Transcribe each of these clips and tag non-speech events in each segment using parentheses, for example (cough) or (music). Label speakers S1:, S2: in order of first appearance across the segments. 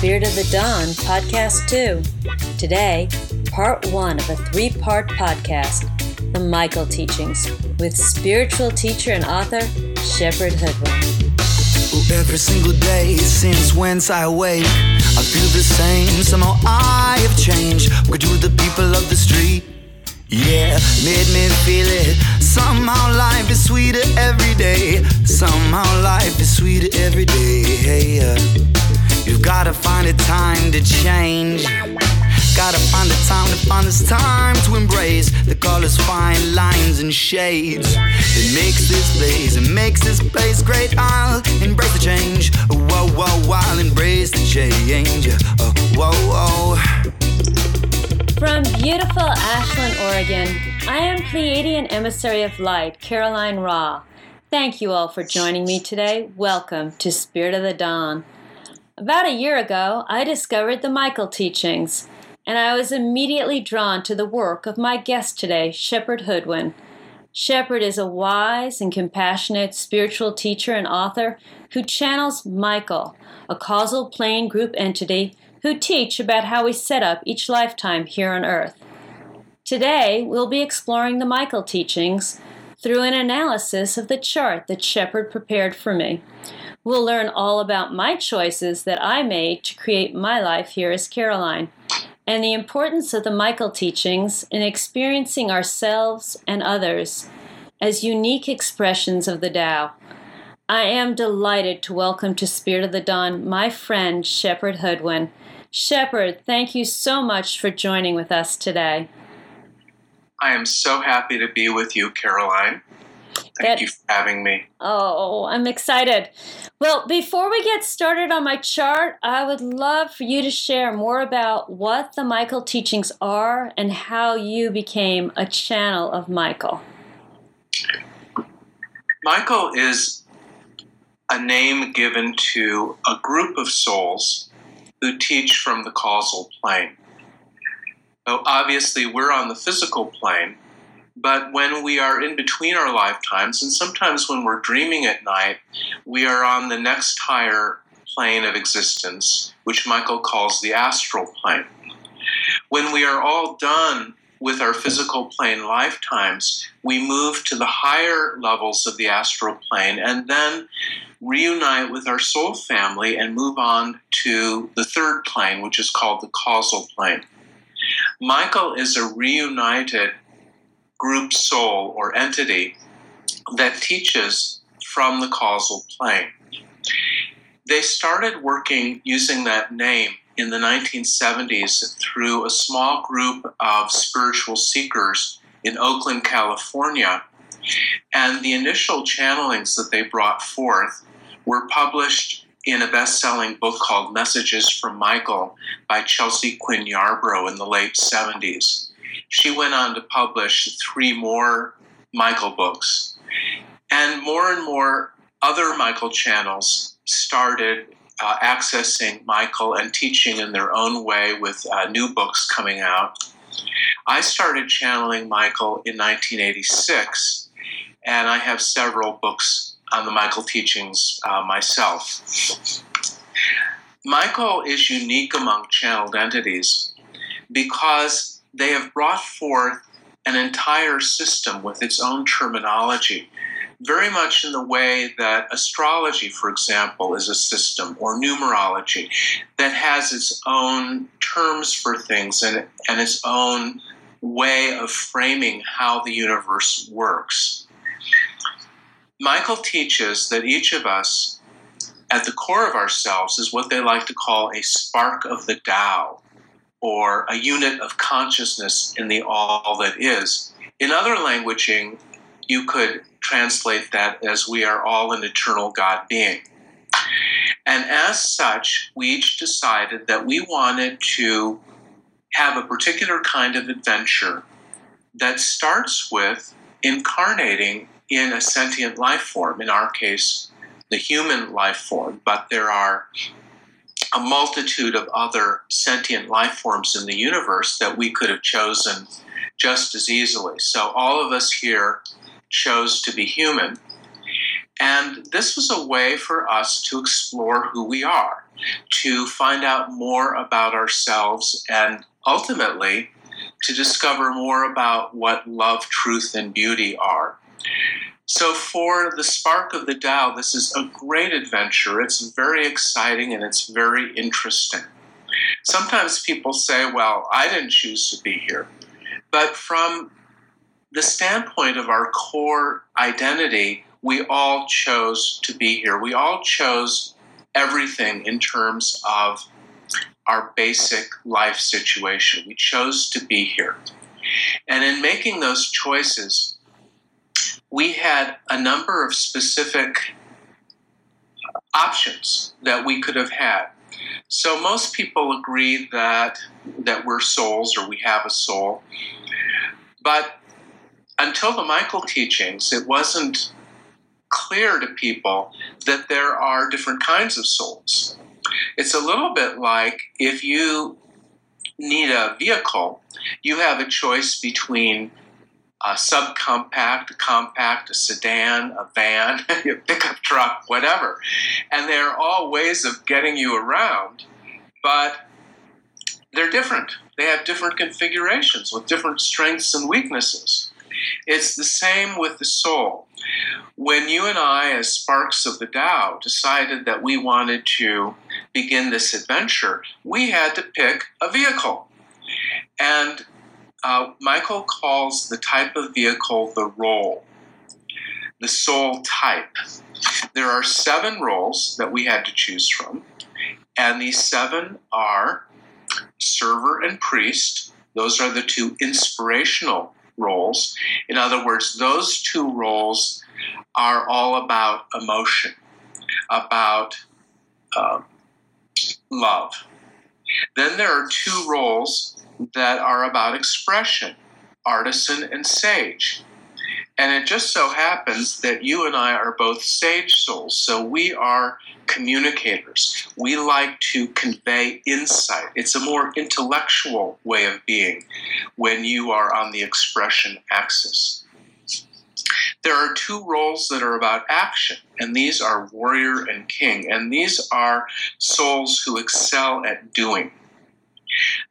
S1: Spirit of the Dawn, Podcast 2. Today, part one of a three part podcast The Michael Teachings with spiritual teacher and author Shepherd Hoodwin.
S2: Every single day since whence I wake, I feel the same. Somehow I have changed. What do the people of the street? Yeah, made me feel it. Somehow life is sweeter every day. Somehow life is sweeter every day. Hey, uh, you've gotta find a time to change. Gotta find the time to find this time to embrace the colors, fine lines, and shades. It makes this place, it makes this place great. I'll embrace the change. Whoa, whoa, I'll embrace the change. Oh, whoa, whoa.
S1: From beautiful Ashland, Oregon, I am Pleiadian Emissary of Light, Caroline Raw. Thank you all for joining me today. Welcome to Spirit of the Dawn. About a year ago, I discovered the Michael teachings, and I was immediately drawn to the work of my guest today, Shepherd Hoodwin. Shepherd is a wise and compassionate spiritual teacher and author who channels Michael, a causal plane group entity who teach about how we set up each lifetime here on earth. Today, we'll be exploring the Michael teachings through an analysis of the chart that Shepherd prepared for me. We'll learn all about my choices that I made to create my life here as Caroline, and the importance of the Michael teachings in experiencing ourselves and others as unique expressions of the Tao. I am delighted to welcome to Spirit of the Dawn my friend Shepherd Hoodwin. Shepherd, thank you so much for joining with us today.
S3: I am so happy to be with you, Caroline. Thank that, you for having me.
S1: Oh, I'm excited. Well, before we get started on my chart, I would love for you to share more about what the Michael teachings are and how you became a channel of Michael.
S3: Michael is a name given to a group of souls who teach from the causal plane. So obviously, we're on the physical plane, but when we are in between our lifetimes, and sometimes when we're dreaming at night, we are on the next higher plane of existence, which Michael calls the astral plane. When we are all done with our physical plane lifetimes, we move to the higher levels of the astral plane and then reunite with our soul family and move on to the third plane, which is called the causal plane. Michael is a reunited group soul or entity that teaches from the causal plane. They started working using that name in the 1970s through a small group of spiritual seekers in Oakland, California. And the initial channelings that they brought forth were published in a best selling book called Messages from Michael by Chelsea Quinn Yarbrough in the late 70s. She went on to publish three more Michael books. And more and more other Michael channels started uh, accessing Michael and teaching in their own way with uh, new books coming out. I started channeling Michael in 1986, and I have several books on the Michael teachings uh, myself. Michael is unique among channeled entities because they have brought forth an entire system with its own terminology very much in the way that astrology, for example, is a system, or numerology that has its own terms for things and, and its own way of framing how the universe works. Michael teaches that each of us, at the core of ourselves, is what they like to call a spark of the Tao, or a unit of consciousness in the all that is. In other languaging, you could translate that as we are all an eternal God being. And as such, we each decided that we wanted to have a particular kind of adventure that starts with incarnating in a sentient life form, in our case, the human life form, but there are a multitude of other sentient life forms in the universe that we could have chosen just as easily. So, all of us here chose to be human. And this was a way for us to explore who we are. to find out more about ourselves and ultimately to discover more about what love, truth, and beauty are. So, for the Spark of the Tao, this is a great adventure. It's very exciting and it's very interesting. Sometimes people say, Well, I didn't choose to be here. But from the standpoint of our core identity, we all chose to be here. We all chose everything in terms of our basic life situation. We chose to be here. And in making those choices, we had a number of specific options that we could have had. So most people agree that that we're souls or we have a soul. But until the Michael teachings, it wasn't clear to people that there are different kinds of souls. It's a little bit like if you need a vehicle, you have a choice between a subcompact, a compact, a sedan, a van, (laughs) a pickup truck, whatever. And they're all ways of getting you around, but they're different. They have different configurations with different strengths and weaknesses. It's the same with the soul. When you and I, as sparks of the Tao, decided that we wanted to begin this adventure, we had to pick a vehicle. And uh, Michael calls the type of vehicle the role, the soul type. There are seven roles that we had to choose from, and these seven are server and priest. Those are the two inspirational roles. In other words, those two roles are all about emotion, about uh, love. Then there are two roles that are about expression artisan and sage. And it just so happens that you and I are both sage souls, so we are communicators. We like to convey insight. It's a more intellectual way of being when you are on the expression axis. There are two roles that are about action, and these are warrior and king, and these are souls who excel at doing.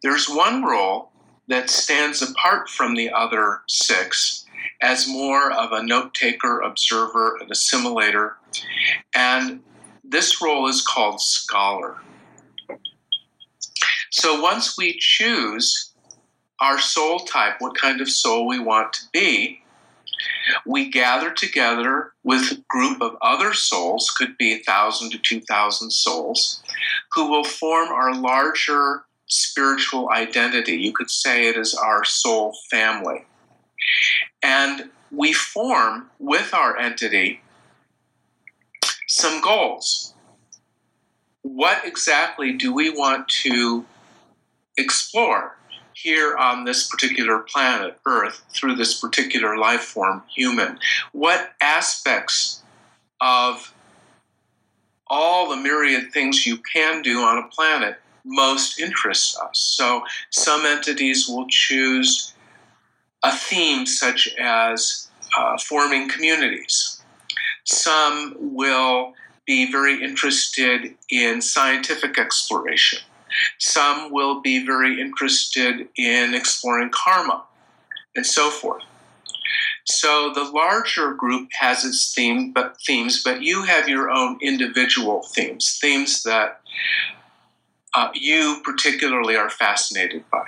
S3: There's one role that stands apart from the other six as more of a note taker, observer, and assimilator, and this role is called scholar. So once we choose our soul type, what kind of soul we want to be, we gather together with a group of other souls, could be a thousand to two thousand souls, who will form our larger spiritual identity. You could say it is our soul family. And we form with our entity some goals. What exactly do we want to explore here on this particular planet, Earth, through this particular life form, human? What aspects of all the myriad things you can do on a planet most interests us. So some entities will choose a theme such as uh, forming communities. Some will be very interested in scientific exploration. Some will be very interested in exploring karma and so forth. So the larger group has its theme, but themes, but you have your own individual themes, themes that uh, you particularly are fascinated by.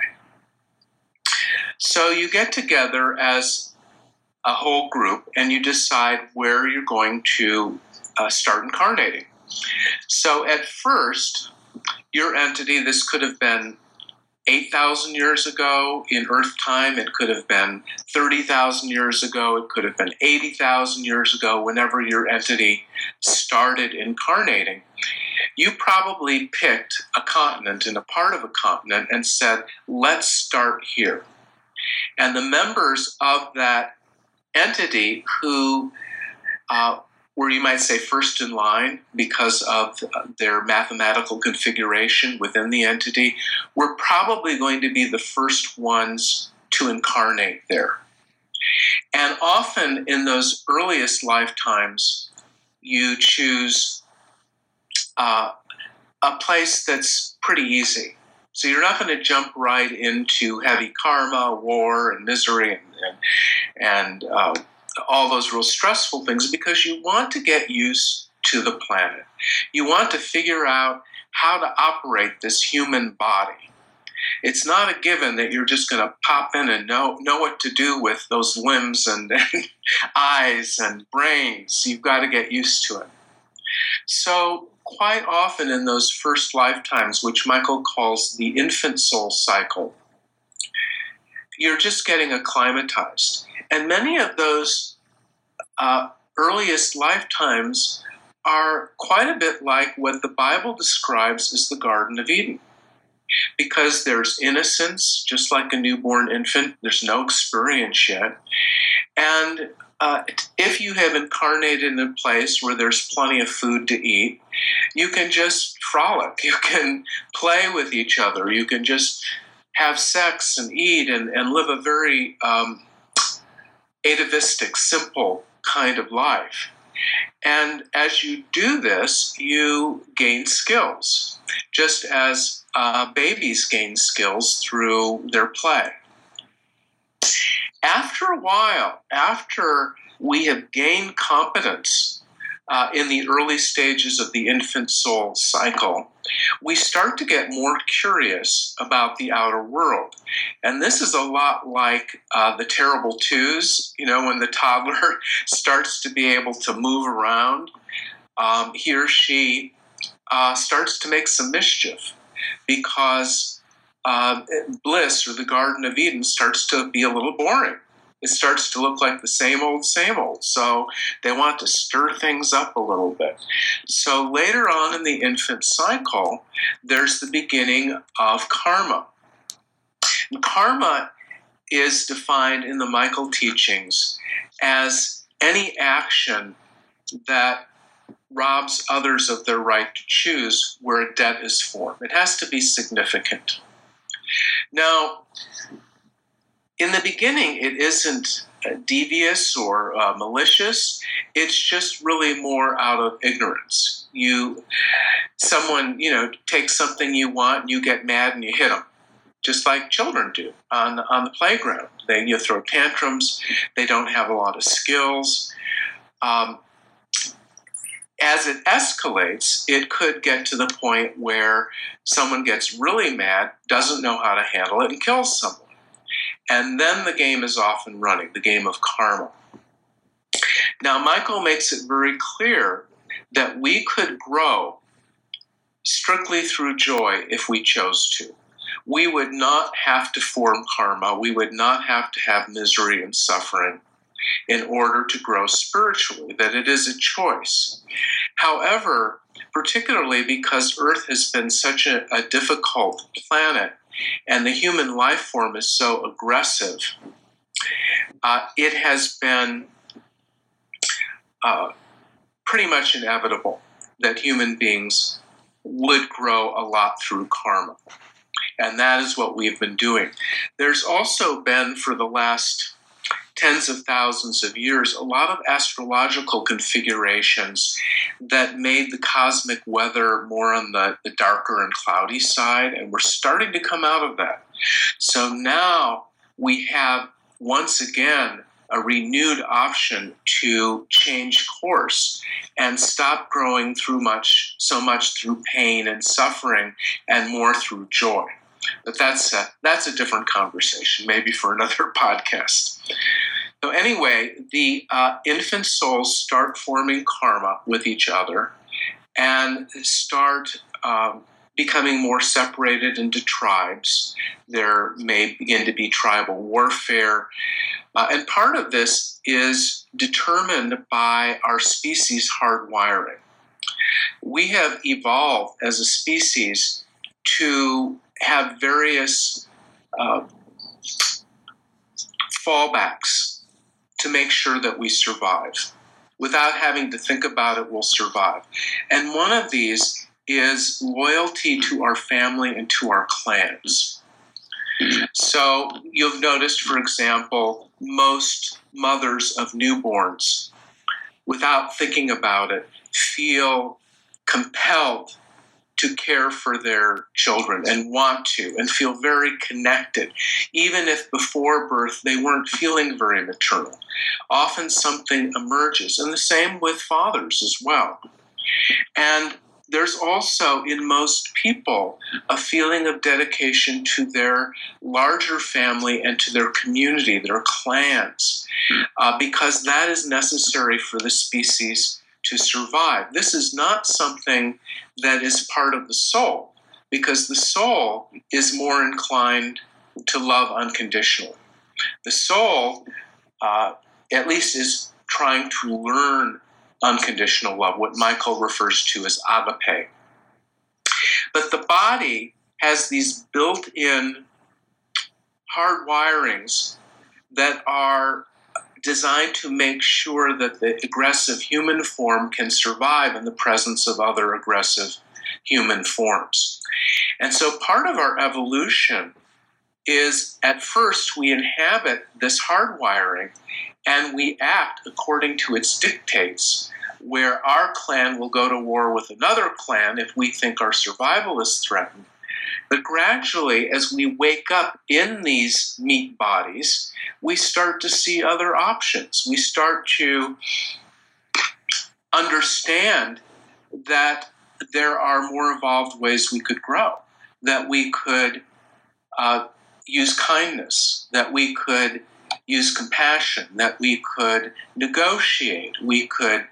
S3: So you get together as a whole group and you decide where you're going to uh, start incarnating. So at first, your entity, this could have been 8,000 years ago in Earth time, it could have been 30,000 years ago, it could have been 80,000 years ago, whenever your entity started incarnating you probably picked a continent and a part of a continent and said, let's start here. And the members of that entity who uh, were, you might say, first in line because of their mathematical configuration within the entity, were probably going to be the first ones to incarnate there. And often in those earliest lifetimes, you choose uh, a place that's pretty easy. So you're not going to jump right into heavy karma, war, and misery, and and, and uh, all those real stressful things because you want to get used to the planet. You want to figure out how to operate this human body. It's not a given that you're just going to pop in and know know what to do with those limbs and, (laughs) and eyes and brains. You've got to get used to it. So quite often in those first lifetimes, which Michael calls the infant soul cycle, you're just getting acclimatized. And many of those uh, earliest lifetimes are quite a bit like what the Bible describes as the Garden of Eden. Because there's innocence, just like a newborn infant, there's no experience yet. And uh, if you have incarnated in a place where there's plenty of food to eat, you can just frolic. You can play with each other. You can just have sex and eat and, and live a very um, atavistic, simple kind of life. And as you do this, you gain skills, just as uh, babies gain skills through their play after a while, after we have gained competence uh, in the early stages of the infant soul cycle, we start to get more curious about the outer world. And this is a lot like uh, the terrible twos, you know, when the toddler (laughs) starts to be able to move around, um, he or she uh, starts to make some mischief because uh, bliss or the Garden of Eden starts to be a little boring. It starts to look like the same old, same old. So they want to stir things up a little bit. So later on in the infant cycle, there's the beginning of karma. And karma is defined in the Michael teachings as any action that robs others of their right to choose where a debt is formed. It has to be significant. Now, in the beginning, it isn't uh, devious or uh, malicious. It's just really more out of ignorance. You, someone, you know, takes something you want, and you get mad and you hit them, just like children do on on the playground. They you throw tantrums. They don't have a lot of skills. Um, as it escalates, it could get to the point where someone gets really mad, doesn't know how to handle it, and kills someone. And then the game is off and running, the game of karma. Now, Michael makes it very clear that we could grow strictly through joy if we chose to. We would not have to form karma, we would not have to have misery and suffering in order to grow spiritually, that it is a choice. However, particularly because Earth has been such a, a difficult planet and the human life form is so aggressive, uh, it has been uh, pretty much inevitable that human beings would grow a lot through karma. And that is what we've been doing. There's also been, for the last tens of thousands of years, a lot of astrological configurations that made the cosmic weather more on the, the darker and cloudy side, and we're starting to come out of that. So now we have once again a renewed option to change course and stop growing through much so much through pain and suffering and more through joy but that's a, that's a different conversation maybe for another (laughs) podcast so, anyway, the uh, infant souls start forming karma with each other and start um, becoming more separated into tribes. There may begin to be tribal warfare. Uh, and part of this is determined by our species' hardwiring. We have evolved as a species to have various uh, fallbacks to make sure that we survive. Without having to think about it, we'll survive. And one of these is loyalty to our family and to our clans. So you've noticed, for example, most mothers of newborns, without thinking about it, feel compelled to care for their children and want to and feel very connected, even if before birth they weren't feeling very maternal. Often something emerges, and the same with fathers as well. And there's also in most people a feeling of dedication to their larger family and to their community, their clans, uh, because that is necessary for the species to survive. This is not something that is part of the soul, because the soul is more inclined to love unconditionally. The soul, uh, at least, is trying to learn unconditional love, what Michael refers to as agape. But the body has these built in hard wirings that are designed to make sure that the aggressive human form can survive in the presence of other aggressive human forms. And so part of our evolution is at first we inhabit this hardwiring and we act according to its dictates, where our clan will go to war with another clan if we think our survival is threatened. But gradually, as we wake up in these meat bodies, we start to see other options. We start to understand that there are more evolved ways we could grow, that we could uh, use kindness, that we could use compassion, that we could negotiate, we could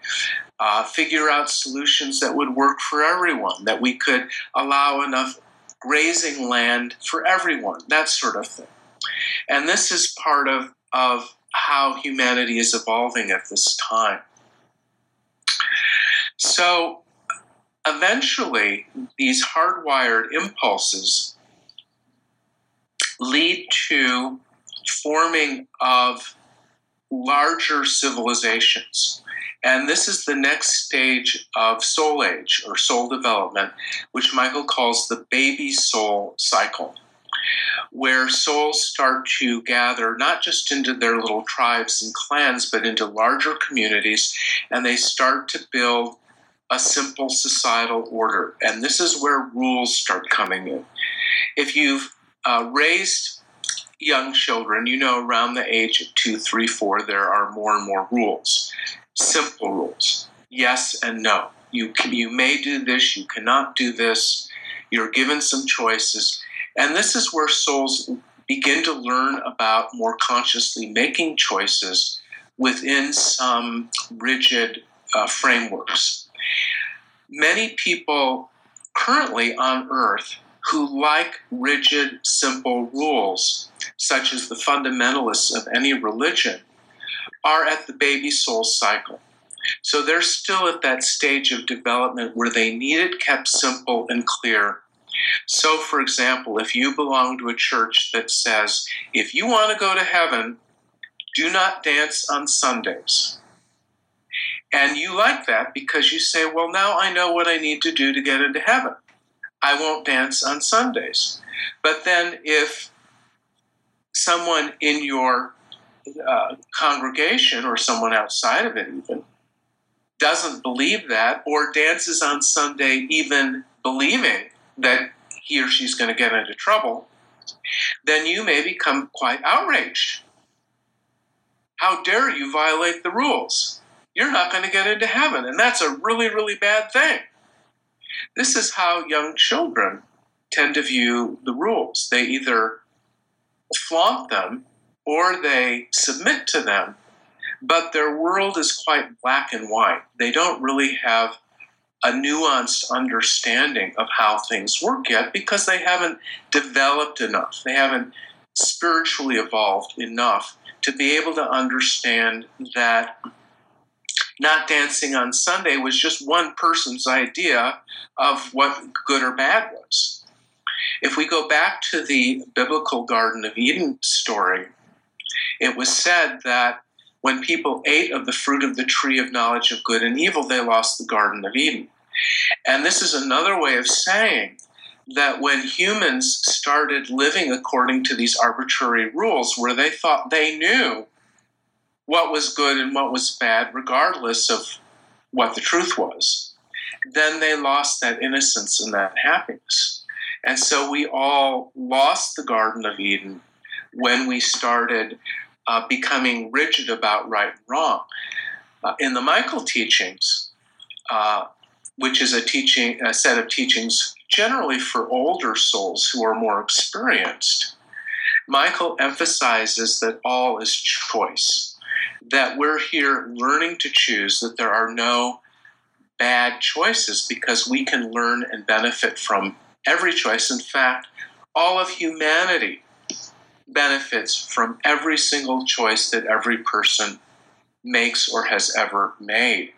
S3: uh, figure out solutions that would work for everyone, that we could allow enough grazing land for everyone, that sort of thing. And this is part of, of how humanity is evolving at this time. So eventually, these hardwired impulses lead to forming of larger civilizations. And this is the next stage of soul age or soul development, which Michael calls the baby soul cycle, where souls start to gather not just into their little tribes and clans, but into larger communities, and they start to build a simple societal order. And this is where rules start coming in. If you've uh, raised young children, you know, around the age of two, three, four, there are more and more rules simple rules yes and no. You, can, you may do this, you cannot do this. You're given some choices. And this is where souls begin to learn about more consciously making choices within some rigid uh, frameworks. Many people currently on earth who like rigid, simple rules, such as the fundamentalists of any religion, are at the baby soul cycle. So they're still at that stage of development where they need it kept simple and clear. So, for example, if you belong to a church that says, if you want to go to heaven, do not dance on Sundays. And you like that because you say, well, now I know what I need to do to get into heaven. I won't dance on Sundays. But then if someone in your uh, congregation or someone outside of it even doesn't believe that or dances on Sunday even believing that he or she's going to get into trouble, then you may become quite outraged. How dare you violate the rules? You're not going to get into heaven, and that's a really, really bad thing. This is how young children tend to view the rules. They either flaunt them or they submit to them, but their world is quite black and white. They don't really have a nuanced understanding of how things work yet because they haven't developed enough. They haven't spiritually evolved enough to be able to understand that not dancing on Sunday was just one person's idea of what good or bad was. If we go back to the biblical Garden of Eden story, it was said that when people ate of the fruit of the tree of knowledge of good and evil, they lost the Garden of Eden. And this is another way of saying that when humans started living according to these arbitrary rules, where they thought they knew what was good and what was bad, regardless of what the truth was, then they lost that innocence and that happiness. And so we all lost the Garden of Eden when we started uh, becoming rigid about right and wrong. Uh, in the Michael teachings, uh, which is a teaching, a set of teachings generally for older souls who are more experienced, Michael emphasizes that all is choice, that we're here learning to choose, that there are no bad choices because we can learn and benefit from every choice. In fact, all of humanity benefits from every single choice that every person makes or has ever made.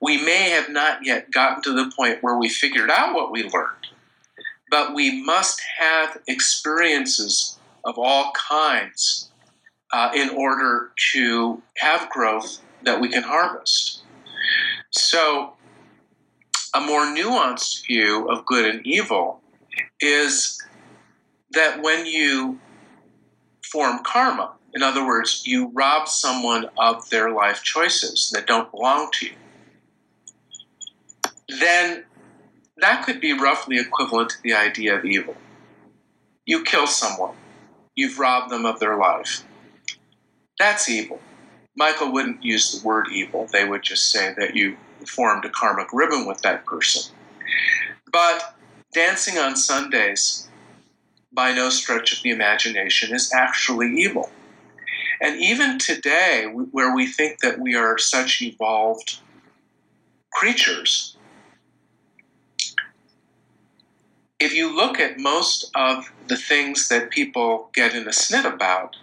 S3: We may have not yet gotten to the point where we figured out what we learned, but we must have experiences of all kinds uh, in order to have growth that we can harvest. So, a more nuanced view of good and evil is that when you form karma, in other words, you rob someone of their life choices that don't belong to you, then that could be roughly equivalent to the idea of evil. You kill someone, you've robbed them of their life. That's evil. Michael wouldn't use the word evil, they would just say that you formed a karmic ribbon with that person. But dancing on Sundays, by no stretch of the imagination, is actually evil. And even today, where we think that we are such evolved creatures, if you look at most of the things that people get in a snit about,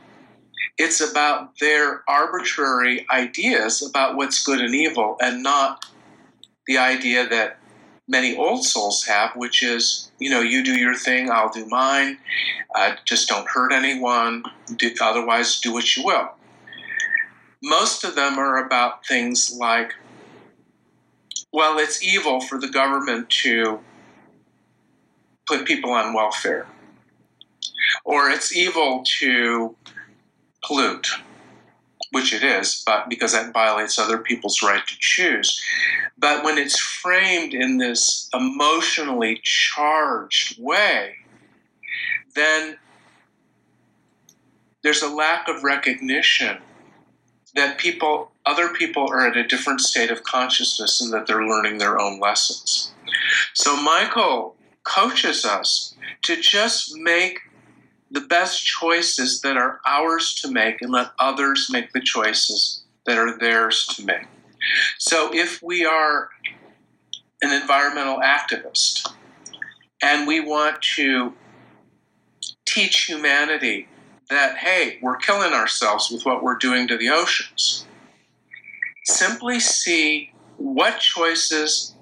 S3: it's about their arbitrary ideas about what's good and evil and not the idea that many old souls have, which is, you know, you do your thing, I'll do mine. Uh, just don't hurt anyone. Do, otherwise, do what you will. Most of them are about things like, well, it's evil for the government to put people on welfare, or it's evil to pollute, which it is, but because that violates other people's right to choose. But when it's framed in this emotionally charged way, then there's a lack of recognition that people other people are at a different state of consciousness and that they're learning their own lessons. So Michael coaches us to just make the best choices that are ours to make and let others make the choices that are theirs to make. So if we are an environmental activist and we want to teach humanity that, hey, we're killing ourselves with what we're doing to the oceans, simply see what choices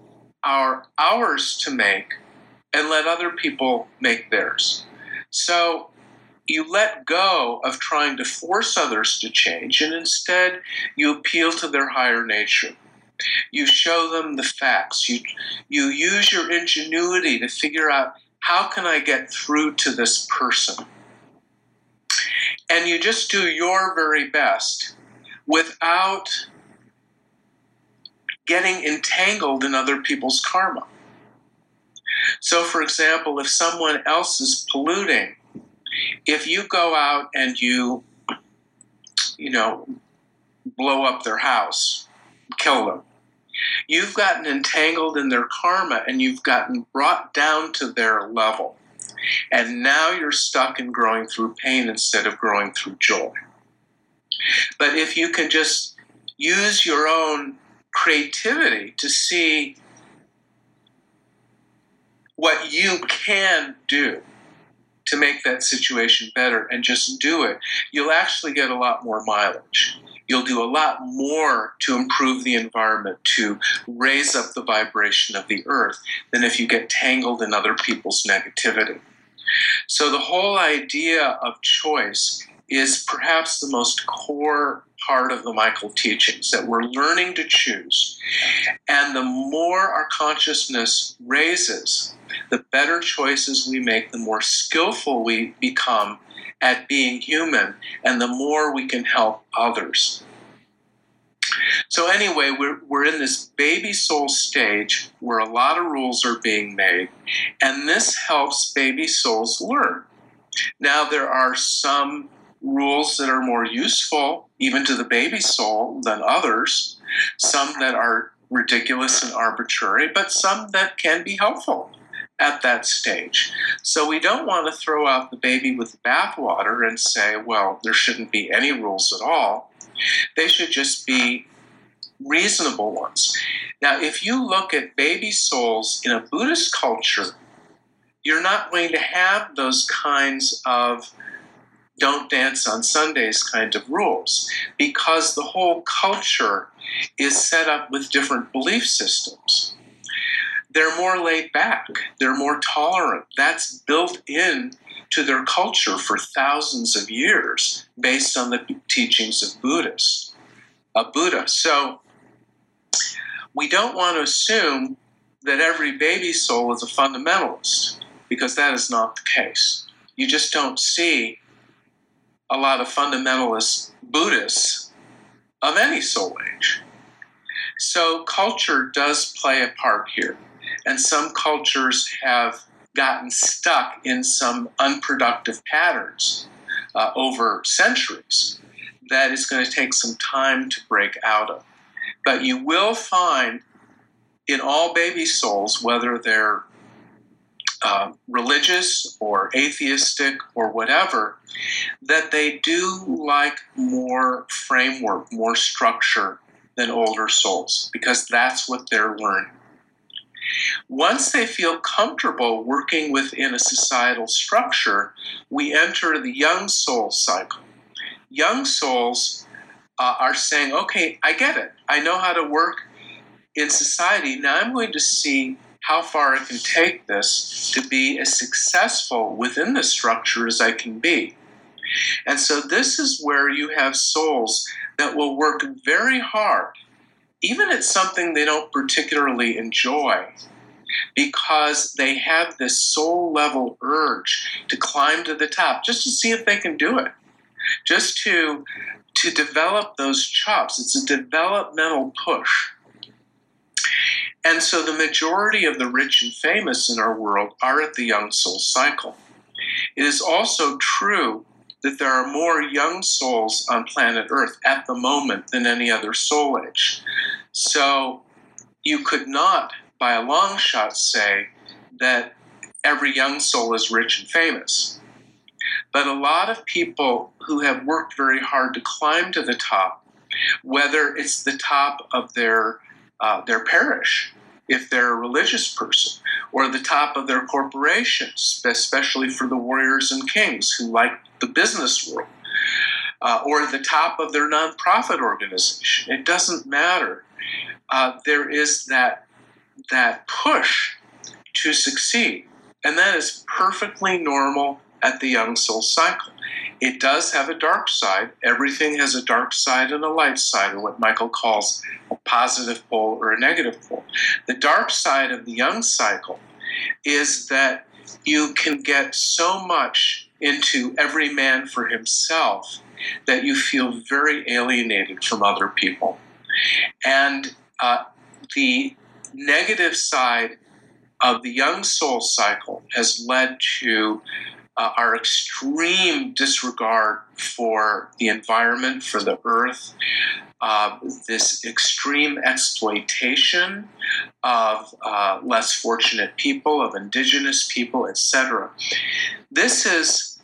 S3: are ours to make and let other people make theirs. So you let go of trying to force others to change and instead you appeal to their higher nature. You show them the facts. You, you use your ingenuity to figure out how can I get through to this person? And you just do your very best without getting entangled in other people's karma. So, for example, if someone else is polluting, if you go out and you, you know, blow up their house, kill them, you've gotten entangled in their karma and you've gotten brought down to their level. And now you're stuck in growing through pain instead of growing through joy. But if you can just use your own creativity to see what you can do to make that situation better and just do it, you'll actually get a lot more mileage. You'll do a lot more to improve the environment, to raise up the vibration of the earth, than if you get tangled in other people's negativity. So, the whole idea of choice is perhaps the most core part of the Michael teachings that we're learning to choose. And the more our consciousness raises, the better choices we make, the more skillful we become at being human, and the more we can help others. So, anyway, we're, we're in this baby soul stage where a lot of rules are being made, and this helps baby souls learn. Now, there are some rules that are more useful, even to the baby soul, than others, some that are ridiculous and arbitrary, but some that can be helpful at that stage. So we don't want to throw out the baby with the bathwater and say, well, there shouldn't be any rules at all. They should just be reasonable ones. Now, if you look at baby souls in a Buddhist culture, you're not going to have those kinds of don't dance on Sundays kind of rules because the whole culture is set up with different belief systems they're more laid back, they're more tolerant. That's built in to their culture for thousands of years based on the teachings of Buddhists, of Buddha. So we don't want to assume that every baby soul is a fundamentalist because that is not the case. You just don't see a lot of fundamentalist Buddhists of any soul age. So culture does play a part here. And some cultures have gotten stuck in some unproductive patterns uh, over centuries that is going to take some time to break out of. But you will find in all baby souls, whether they're uh, religious or atheistic or whatever, that they do like more framework, more structure than older souls, because that's what they're learning. Once they feel comfortable working within a societal structure, we enter the young soul cycle. Young souls uh, are saying, okay, I get it. I know how to work in society. Now I'm going to see how far I can take this to be as successful within the structure as I can be. And so this is where you have souls that will work very hard even at something they don't particularly enjoy, because they have this soul level urge to climb to the top just to see if they can do it, just to to develop those chops. It's a developmental push. And so the majority of the rich and famous in our world are at the young soul cycle. It is also true that there are more young souls on planet Earth at the moment than any other soul age. So you could not, by a long shot, say that every young soul is rich and famous. But a lot of people who have worked very hard to climb to the top, whether it's the top of their uh, their parish, if they're a religious person, or the top of their corporations, especially for the warriors and kings who like the business world, uh, or the top of their nonprofit organization. It doesn't matter uh, there is that that push to succeed, and that is perfectly normal at the young soul cycle. It does have a dark side. Everything has a dark side and a light side, or what Michael calls a positive pole or a negative pole. The dark side of the young cycle is that you can get so much into every man for himself that you feel very alienated from other people. And uh, the negative side of the young soul cycle has led to uh, our extreme disregard for the environment, for the earth, uh, this extreme exploitation of uh, less fortunate people, of indigenous people, etc. This is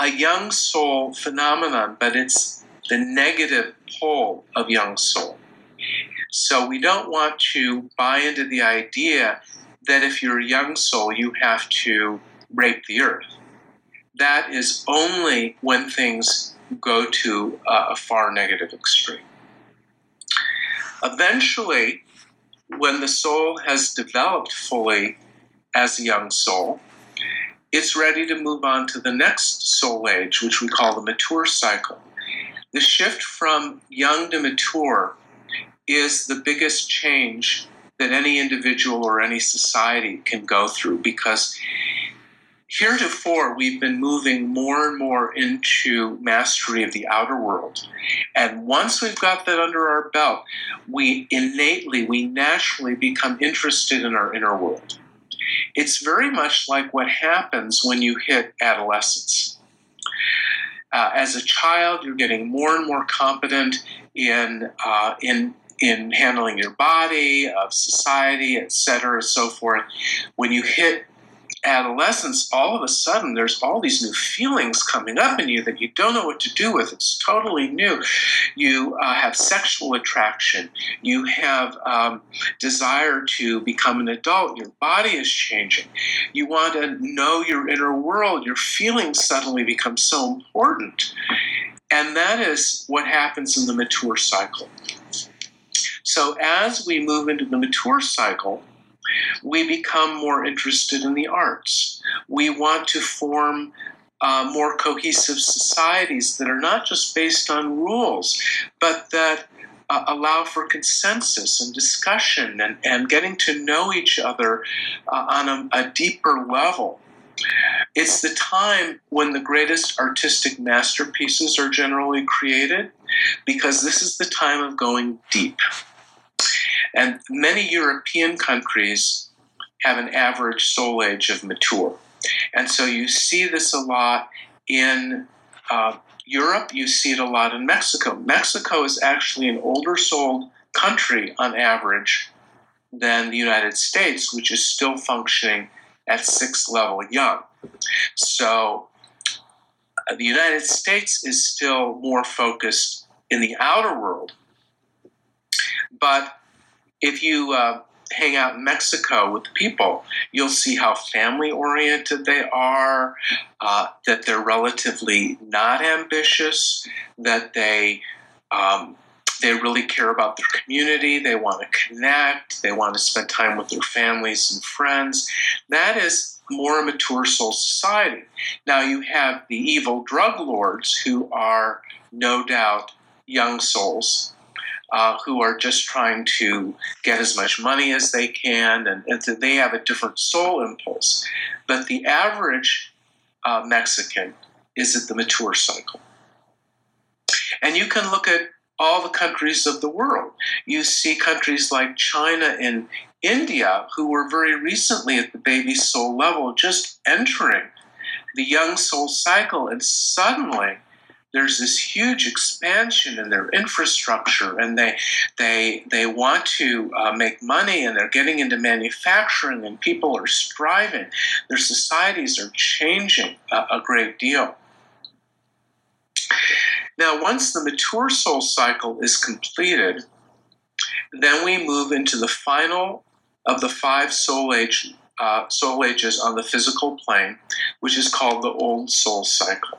S3: a young soul phenomenon, but it's the negative pole of young soul. So we don't want to buy into the idea that if you're a young soul, you have to rape the earth. That is only when things go to uh, a far negative extreme. Eventually, when the soul has developed fully as a young soul, it's ready to move on to the next soul age, which we call the mature cycle. The shift from young to mature is the biggest change that any individual or any society can go through because heretofore we've been moving more and more into mastery of the outer world. And once we've got that under our belt we innately we naturally become interested in our inner world. It's very much like what happens when you hit adolescence. Uh, as a child you're getting more and more competent in uh, in in handling your body of society etc so forth. When you hit adolescence, all of a sudden there's all these new feelings coming up in you that you don't know what to do with. It's totally new. You uh, have sexual attraction. You have um, desire to become an adult. Your body is changing. You want to know your inner world. Your feelings suddenly become so important. And that is what happens in the mature cycle. So as we move into the mature cycle, we become more interested in the arts. We want to form uh, more cohesive societies that are not just based on rules, but that uh, allow for consensus and discussion and, and getting to know each other uh, on a, a deeper level. It's the time when the greatest artistic masterpieces are generally created because this is the time of going deep. And many European countries have an average soul age of mature. And so you see this a lot in uh, Europe, you see it a lot in Mexico. Mexico is actually an older soul country on average than the United States, which is still functioning at sixth level young. So uh, the United States is still more focused in the outer world. But if you uh, hang out in Mexico with people, you'll see how family oriented they are, uh, that they're relatively not ambitious, that they um, they really care about their community, they want to connect, they want to spend time with their families and friends. That is more a mature soul society. Now you have the evil drug lords who are no doubt young souls uh, who are just trying to get as much money as they can, and, and they have a different soul impulse. But the average uh, Mexican is at the mature cycle. And you can look at all the countries of the world. You see countries like China and India, who were very recently at the baby soul level, just entering the young soul cycle, and suddenly there's this huge expansion in their infrastructure, and they they they want to uh, make money, and they're getting into manufacturing, and people are striving. Their societies are changing a, great deal. Now, once the mature soul cycle is completed, then we move into the final of the five soul age uh, soul ages on the physical plane, which is called the old soul cycle.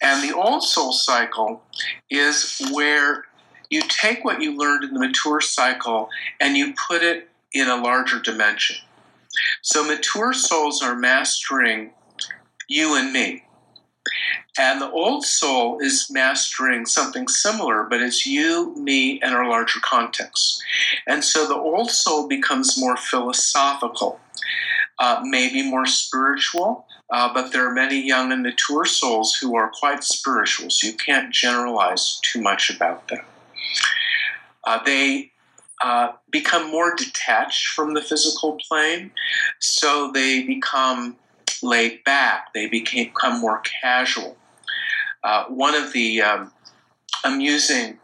S3: And the old soul cycle is where you take what you learned in the mature cycle and you put it in a larger dimension. So mature souls are mastering you and me. And the old soul is mastering something similar, but it's you, me, and our larger context. And so the old soul becomes more philosophical, uh, maybe more spiritual, uh, but there are many young and mature souls who are quite spiritual, so you can't generalize too much about them. Uh, they uh, become more detached from the physical plane, so they become laid back, they become more casual. Uh, one of the um, amusing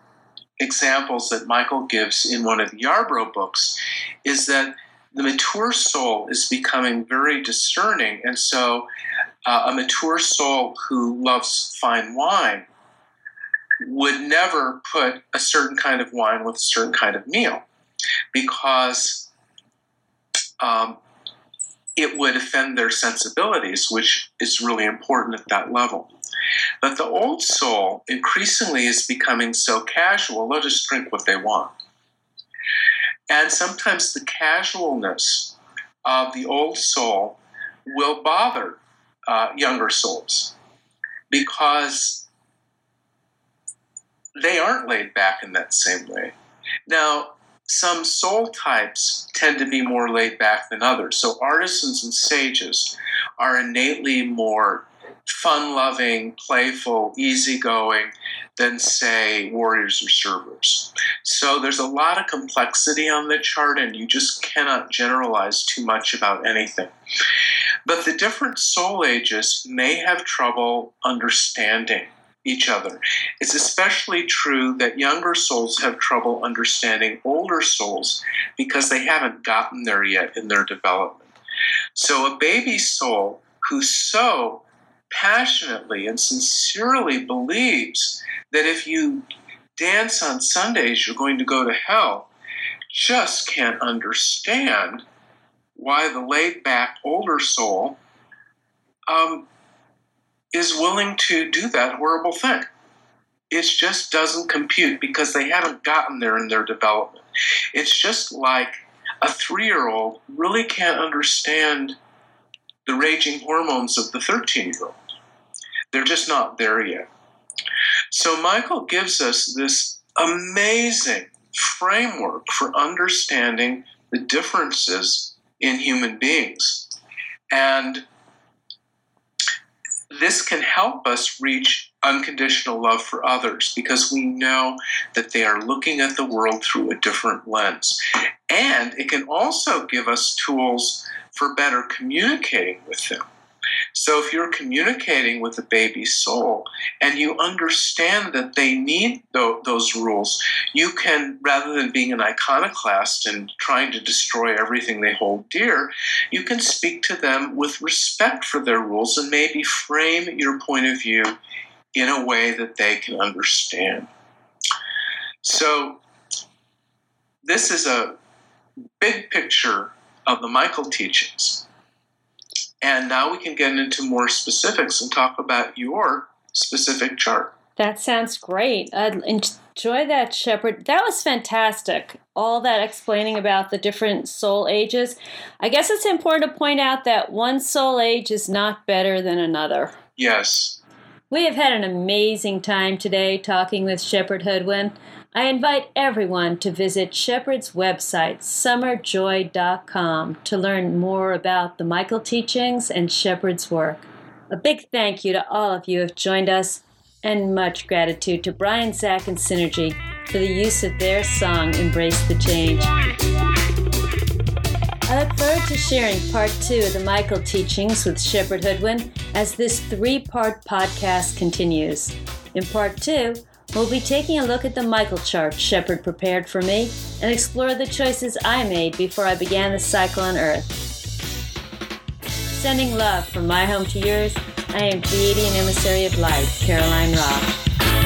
S3: examples that Michael gives in one of the Yarbro books is that the mature soul is becoming very discerning. And so, uh, a mature soul who loves fine wine would never put a certain kind of wine with a certain kind of meal because um, it would offend their sensibilities, which is really important at that level. But the old soul increasingly is becoming so casual, they'll just drink what they want. And sometimes the casualness of the old soul will bother uh, younger souls because they aren't laid back in that same way. Now, some soul types tend to be more laid back than others. So, artisans and sages are innately more fun loving, playful, easygoing than, say, warriors or servers. So there's a lot of complexity on the chart, and you just cannot generalize too much about anything. But the different soul ages may have trouble understanding each other. It's especially true that younger souls have trouble understanding older souls because they haven't gotten there yet in their development. So, a baby soul who so passionately and sincerely believes that if you dance on Sundays, you're going to go to hell, just can't understand why the laid back older soul um, is willing to do that horrible thing. It just doesn't compute because they haven't gotten there in their development. It's just like a three year old really can't understand the raging hormones of the 13 year old. They're just not there yet. So, Michael gives us this amazing framework for understanding the differences in human beings. And this can help us reach unconditional love for others because we know that they are looking at the world through a different lens. And it can also give us tools for better communicating with them. So if you're communicating with a baby soul and you understand that they need those rules, you can, rather than being an iconoclast and trying to destroy everything they hold dear, you can speak to them with respect for their rules and maybe frame your point of view in a way that they can understand. So this is a big picture of the Michael teachings. And now we can get into more specifics and talk about your specific chart.
S1: That sounds great. I enjoy that, Shepherd. That was fantastic. All that explaining about the different soul ages. I guess it's important to point out that one soul age is not better than another.
S3: Yes.
S1: We have had an amazing time today talking with Shepherd Hoodwin. I invite everyone to visit Shepherd's website, summerjoy.com, to learn more about the Michael teachings and Shepherd's work. A big thank you to all of you who have joined us, and much gratitude to Brian, Zach, and Synergy for the use of their song, Embrace the Change. I look forward to sharing part two of the Michael teachings with Shepherd Hoodwin as this three part podcast continues. In part two, We'll be taking a look at the Michael chart Shepherd prepared for me and explore the choices I made before I began the cycle on Earth. Sending love from my home to yours, I am Pleiadian Emissary of Light, Caroline Roth.